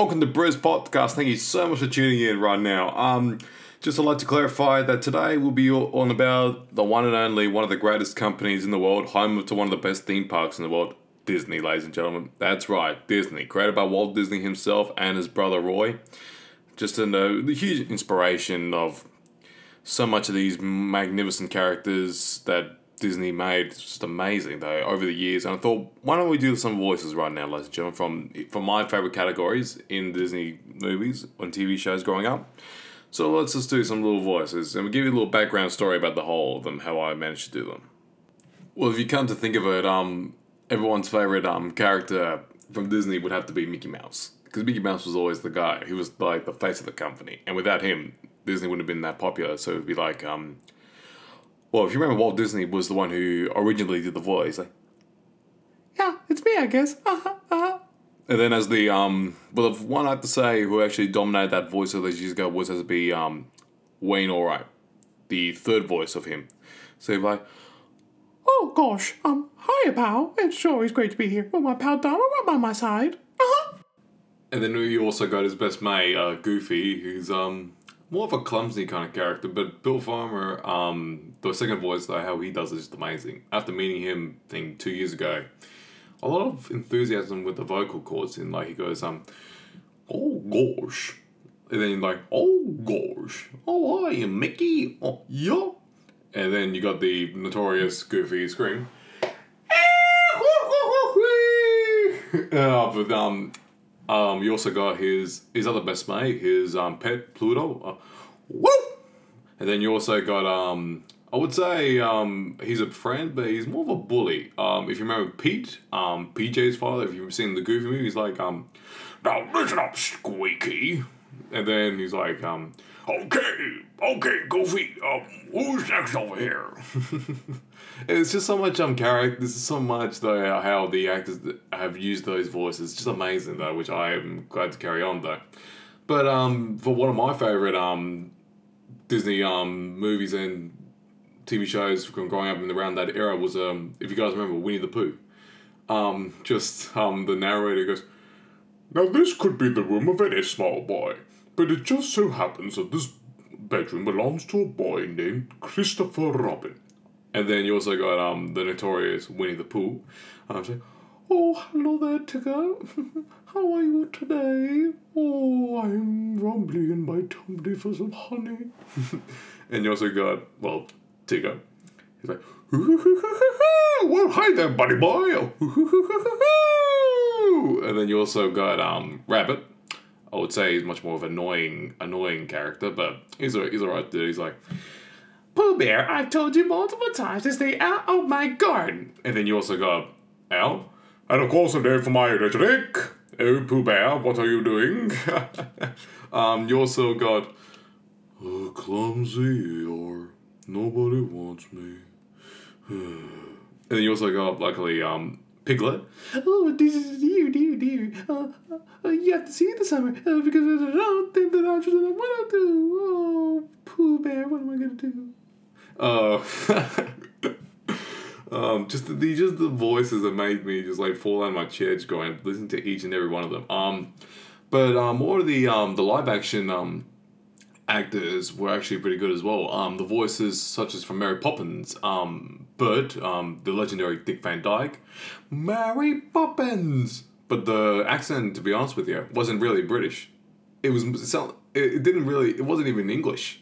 welcome to Briz Podcast. Thank you so much for tuning in right now. Um, just I'd like to clarify that today we'll be on about the one and only, one of the greatest companies in the world, home to one of the best theme parks in the world, Disney, ladies and gentlemen. That's right, Disney, created by Walt Disney himself and his brother Roy. Just a uh, huge inspiration of so much of these magnificent characters that Disney made. It's just amazing though over the years. And I thought, why don't we do some voices right now, ladies and gentlemen, from from my favorite categories in Disney movies and TV shows growing up. So let's just do some little voices, and we'll give you a little background story about the whole of them, how I managed to do them. Well, if you come to think of it, um, everyone's favorite um character from Disney would have to be Mickey Mouse, because Mickey Mouse was always the guy. He was like the face of the company, and without him, Disney wouldn't have been that popular. So it'd be like um. Well, if you remember, Walt Disney was the one who originally did the voice. Like, yeah, it's me, I guess. And then as the um, well, the one I have to say who actually dominated that voice of those years ago was as to be um, Wayne Allwine, the third voice of him. So he'd like, Oh gosh, um, hiya pal. It's always great to be here. Well, my pal Donald right by my side. Uh-huh. and then you also got his best mate, uh, Goofy, who's um more of a clumsy kind of character. But Bill Farmer, um, the second voice though, how he does is just amazing. After meeting him, I think two years ago, a lot of enthusiasm with the vocal cords. And like he goes, um, oh gosh, and then like, oh gosh, oh hi, Mickey, oh yeah, and then you got the notorious Goofy scream. uh, but um, um, you also got his his other best mate, his um pet Pluto. Uh, woo! And then you also got um, I would say um, he's a friend, but he's more of a bully. Um, if you remember Pete, um, PJ's father, if you've seen the Goofy movie, he's like um, now listen up, Squeaky. And then he's like um, okay, okay, Goofy, um, who's next over here? it's just so much um character. This is so much though how the actors have used those voices. Just amazing though, which I am glad to carry on though. But um, for one of my favorite um Disney um movies and TV shows from growing up in around that era was um if you guys remember Winnie the Pooh. Um, just um the narrator goes, now this could be the room of any small boy, but it just so happens that this bedroom belongs to a boy named Christopher Robin. And then you also got um the notorious Winnie the Pooh. And I'm saying, Oh, hello there, Tigger. How are you today? Oh, I'm rumbly in my tummy for some honey. and you also got, well, Tigger. He's like, well, hi there, buddy boy. and then you also got um Rabbit. I would say he's much more of an annoying, annoying character, but he's a, he's alright dude. He's like, Pooh Bear, I've told you multiple times to stay out of my garden. And then you also got Owl. And of course, I'm there for my drink. Oh, Pooh Bear, what are you doing? um, you also got clumsy or nobody wants me. and then you also got, luckily, um, Piglet. Oh, this is you, dear, dear. Uh, uh, you have to see it this summer uh, because I don't think that I'm going to do. Oh, Pooh Bear, what am I going to do? Uh, um, just the, the just the voices that made me just like fall out of my chair just going listen to each and every one of them. Um, but um, more of the um the live action um actors were actually pretty good as well. Um, the voices such as from Mary Poppins, um, Bert, um, the legendary Dick Van Dyke, Mary Poppins. But the accent, to be honest with you, wasn't really British. It was it didn't really it wasn't even English.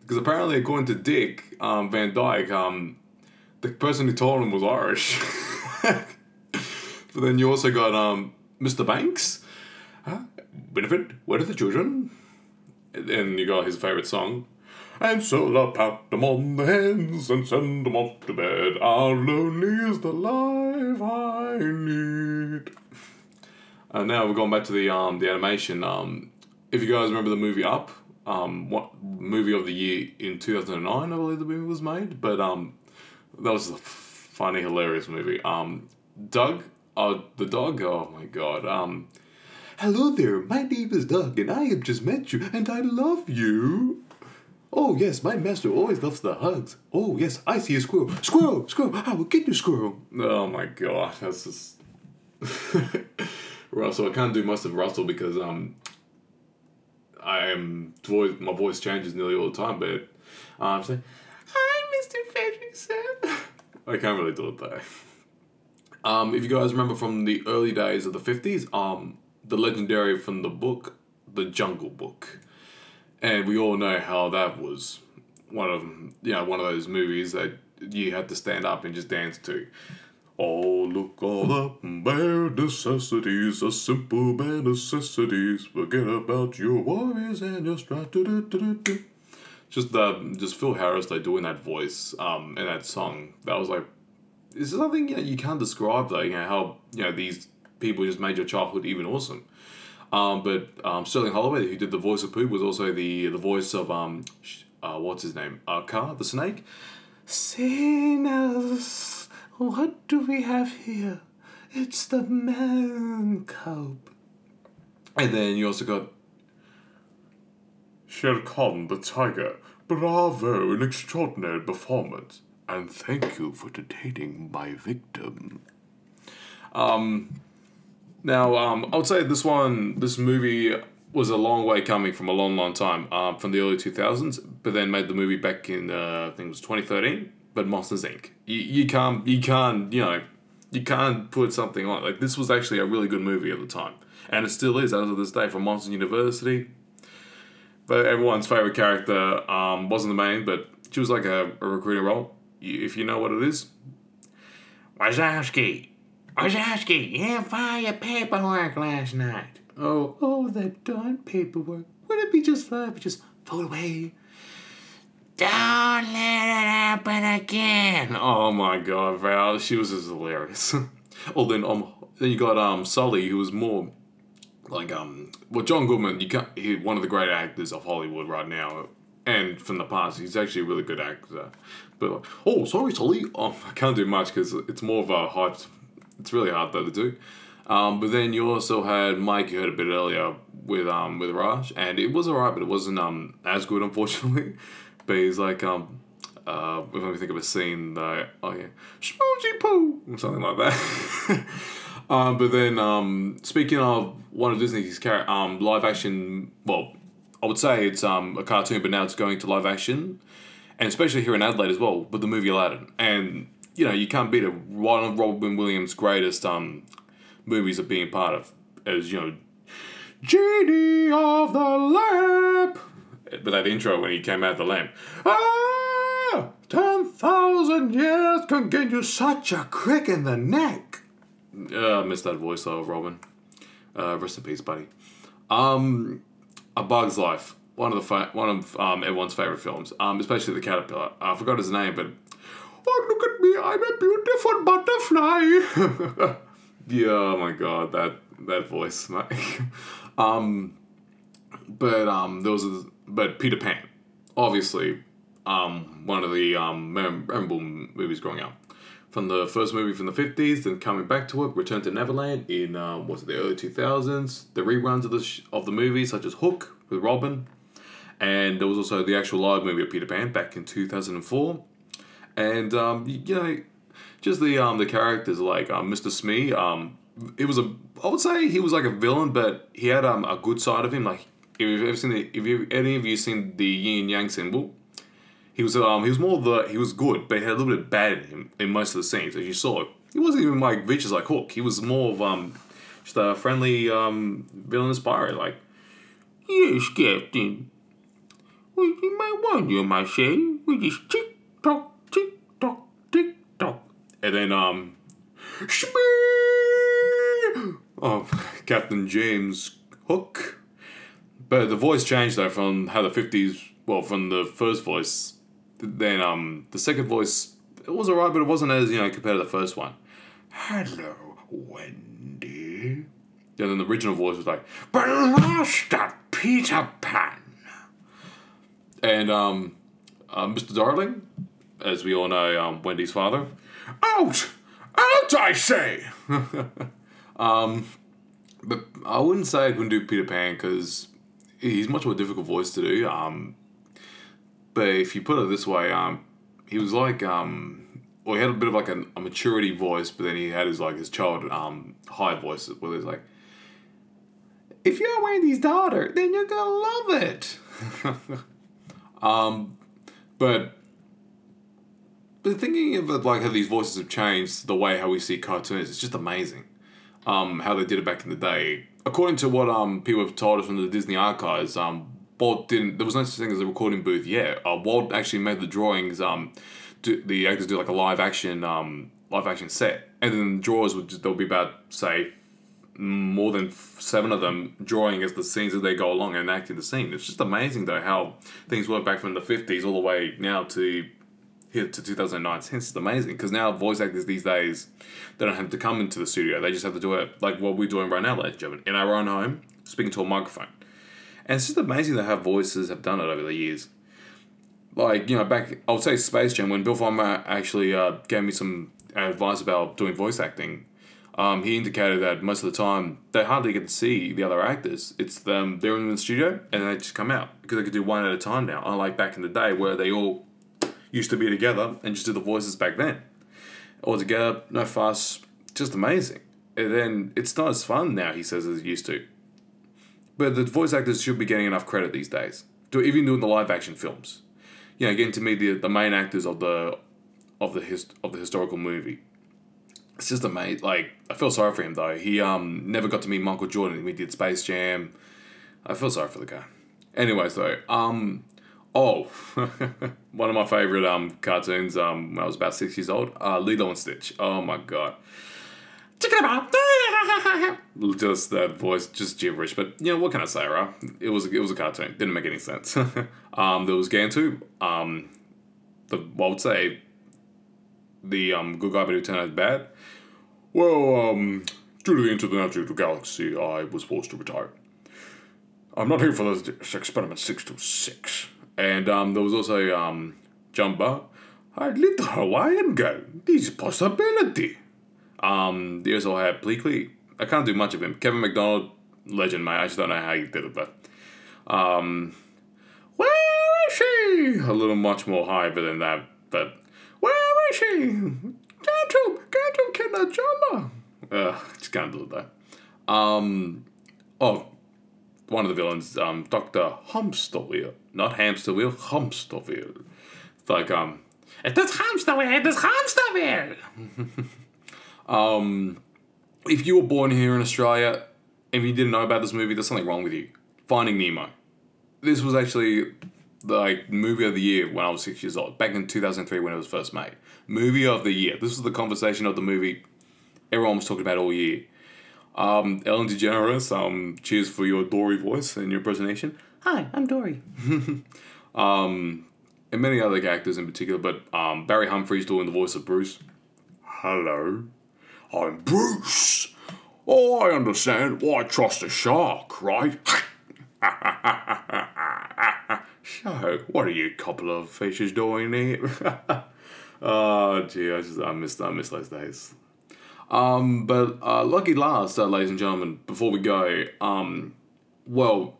Because apparently, according to Dick um, Van Dyke, um, the person who told him was Irish. but then you also got um, Mr. Banks. Huh? Benefit, where are the children? And you got his favorite song. And so I pat them on the heads and send them off to bed. How lonely is the life I need. And now we're going back to the um the animation. Um, if you guys remember the movie Up, um, what movie of the year in two thousand and nine, I believe the movie was made. But um, that was a funny, hilarious movie. Um, Doug, uh, the dog. Oh my god. Um, hello there. My name is Doug, and I have just met you, and I love you. Oh yes, my master always loves the hugs. Oh yes, I see a squirrel. Squirrel, squirrel. I will get you, squirrel. Oh my god, that's just. Russell. I can't do most of Russell because um, I am. My voice changes nearly all the time, but um, saying, "Hi, Mr. Fredricksen." I can't really do it though. Um, if you guys remember from the early days of the fifties, um, the legendary from the book, The Jungle Book, and we all know how that was one of you know one of those movies that you had to stand up and just dance to. Oh, look all the bare necessities, the simple bare necessities. Forget about your worries and your strife. Just uh, just Phil Harris like doing that voice um in that song. That was like, is something you know you can't describe though. You know how you know these people just made your childhood even awesome. Um, but um, Sterling Holloway, who did the voice of Pooh, was also the the voice of um, uh, what's his name, uh, Kaa the snake. Sinners, what do we have here? It's the man cub. And then you also got Shere Khan the tiger. Bravo, an extraordinary performance. And thank you for detaining my victim. Um, now, um, I would say this one, this movie was a long way coming from a long, long time, um, from the early 2000s, but then made the movie back in, uh, I think it was 2013, but Monsters Inc. You, you can't, you can't, you know, you can't put something on, like, this was actually a really good movie at the time. And it still is, as of this day, from Monsters University. But everyone's favorite character um, wasn't the main, but she was like a, a recruiting role. If you know what it is. Wazowski! Didn't file your paperwork last night. Oh, oh, that darn paperwork. Wouldn't it be just fine if we just throw away? Don't let it happen again. Oh my god, Val, she was just hilarious. oh, then um, then you got um Sully, who was more like um, well, John Goodman, you can't, he one of the great actors of Hollywood right now, and from the past, he's actually a really good actor. But oh, sorry, Sully, oh, I can't do much because it's more of a hype. It's really hard though to do. Um, but then you also had Mike, you heard a bit earlier with um with Raj, and it was alright, but it wasn't um as good unfortunately. but he's like um uh if I think of a scene that oh yeah, Smoochie Poo or something like that. um, but then um speaking of one of Disney's char- um live action, well, I would say it's um a cartoon, but now it's going to live action, and especially here in Adelaide as well with the movie Aladdin, and you know you can't beat it. One of Robin Williams' greatest um movies of being part of as you know genie of the lamp. But that intro when he came out of the lamp. Ah! 10,000 years can get you such a crick in the neck. Uh, I missed that voice though Robin. Uh, rest in peace buddy. Um A Bug's Life. One of the fa- one of um, everyone's favorite films. Um, especially the caterpillar. I forgot his name but oh look at me I'm a beautiful butterfly Yeah, oh my god, that that voice. um, but um, there was a, but Peter Pan, obviously, um, one of the um memorable movies growing up. From the first movie from the fifties, then coming back to it, Return to Neverland in um, was it the early two thousands? The reruns of the sh- of the movies such as Hook with Robin, and there was also the actual live movie of Peter Pan back in two thousand and four, and um, you, know just the um the characters like um, Mr. Smee. Um, it was a I would say he was like a villain, but he had um a good side of him. Like if you've ever seen the, if you any of you seen the Yin Yang symbol, he was um he was more the he was good, but he had a little bit of bad in him in most of the scenes. As you saw, he wasn't even like vicious like Hook. He was more of um just a friendly um villainous pirate. Like Yes, Captain. Warn you, my say. We just tick tock, tick tock, tick tock. and then um. Oh, Captain James Hook. But the voice changed though from how the fifties. Well, from the first voice, then um the second voice it was alright, but it wasn't as you know compared to the first one. Hello, Wendy. Yeah, then the original voice was like, Blaster Peter Pan. And um, uh, Mr. Darling, as we all know, um, Wendy's father. Out! Out, I say! um, but I wouldn't say I couldn't do Peter Pan because he's much more difficult voice to do. Um, but if you put it this way, um, he was like um, well, he had a bit of like a, maturity voice, but then he had his like his child um high voice where he's like, if you're Wendy's daughter, then you're gonna love it. um, but but thinking of it, like how these voices have changed the way how we see cartoons, it's just amazing. Um, how they did it back in the day. According to what um people have told us from the Disney archives, um Walt didn't. There was no such thing as a recording booth yet. Uh, Walt actually made the drawings. Um, do, the actors do like a live action um live action set, and then the drawers would just, there'll be about say more than seven of them drawing as the scenes as they go along and acting the scene. It's just amazing though how things work back from the fifties all the way now to here to 2009. Hence, it's amazing because now voice actors these days they don't have to come into the studio. They just have to do it like what we're doing right now, ladies and gentlemen, in our own home, speaking to a microphone. And it's just amazing that how voices have done it over the years. Like, you know, back, I would say Space Jam, when Bill Farmer actually uh, gave me some advice about doing voice acting, um, he indicated that most of the time they hardly get to see the other actors. It's them, they're in the studio and they just come out because they could do one at a time now. Unlike back in the day where they all used to be together and just do the voices back then. All together, no fuss, just amazing. And then it's not as fun now, he says, as it used to. But the voice actors should be getting enough credit these days. To even doing the live action films. You know, getting to meet the, the main actors of the of the hist- of the historical movie. It's just amazing. Like I feel sorry for him though. He um never got to meet Michael Jordan. We did Space Jam. I feel sorry for the guy. Anyways though, um oh one of my favorite um cartoons um when I was about six years old, uh Lilo and Stitch. Oh my god. Just that voice, just gibberish. But you know what can I say, right? It was it was a cartoon. Didn't make any sense. um, there was Gantu. Um, the what I would say the um good guy but who turned out bad. Well, um, due to the interdimensional galaxy, I was forced to retire. I'm not here for those experiment six to six. And um, there was also um Jumba. A little Hawaiian girl. This possibility. Um, they also had Pleakley. I can't do much of him. Kevin McDonald, legend, mate. I just don't know how he did it, but um, where is she? A little much more hyper than that, but where is she? Get to, get to, kid that jumper. Ugh, just can't do that. Um, oh, one of the villains, um, Doctor Hamsterwheel, not Hamsterwheel, Hamsterwheel. It's like um, It is Hamsterwheel, it is Hamsterwheel. Um, if you were born here in Australia, if you didn't know about this movie, there's something wrong with you. Finding Nemo. This was actually the like, movie of the year when I was six years old, back in 2003 when it was first made. Movie of the year. This was the conversation of the movie everyone was talking about all year. Um, Ellen DeGeneres, um, cheers for your Dory voice and your impersonation. Hi, I'm Dory. Um, and many other actors in particular, but um, Barry Humphries doing the voice of Bruce. Hello, I'm Bruce. Oh, I understand. Why trust a shark, right? so, what are you couple of fishes doing here? oh, gee, I just I miss I miss those days. Um, but uh, lucky last, uh, ladies and gentlemen. Before we go, um, well,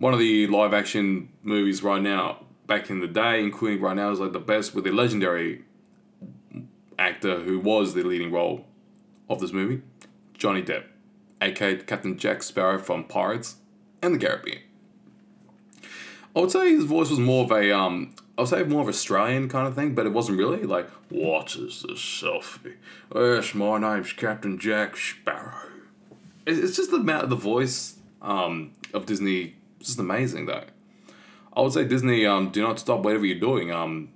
one of the live action movies right now, back in the day, including right now, is like the best with the legendary actor who was the leading role of this movie, Johnny Depp, aka Captain Jack Sparrow from Pirates and the Caribbean. I would say his voice was more of a um, I would say more of Australian kind of thing, but it wasn't really like what is this selfie? Yes, my name's Captain Jack Sparrow. It's just the the voice um, of Disney, it's just amazing though. I would say Disney, um, do not stop whatever you're doing. Um,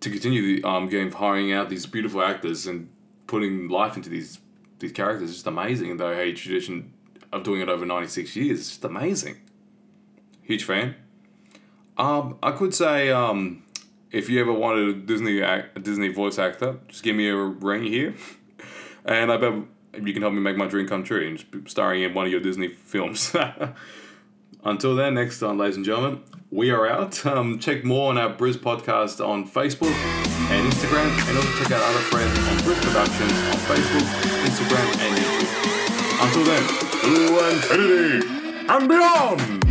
to continue the, um, getting hiring out these beautiful actors and putting life into these these characters is just amazing. Though a tradition of doing it over ninety six years, it's just amazing. Huge fan. Um, I could say um, if you ever wanted a Disney act, a Disney voice actor, just give me a ring here, and I bet you can help me make my dream come true and just starring in one of your Disney films. Until then, next time, ladies and gentlemen, we are out. Um, check more on our Briz podcast on Facebook and Instagram, and also check out other friends on Briz Productions on Facebook, Instagram, and YouTube. Until then, infinity and beyond!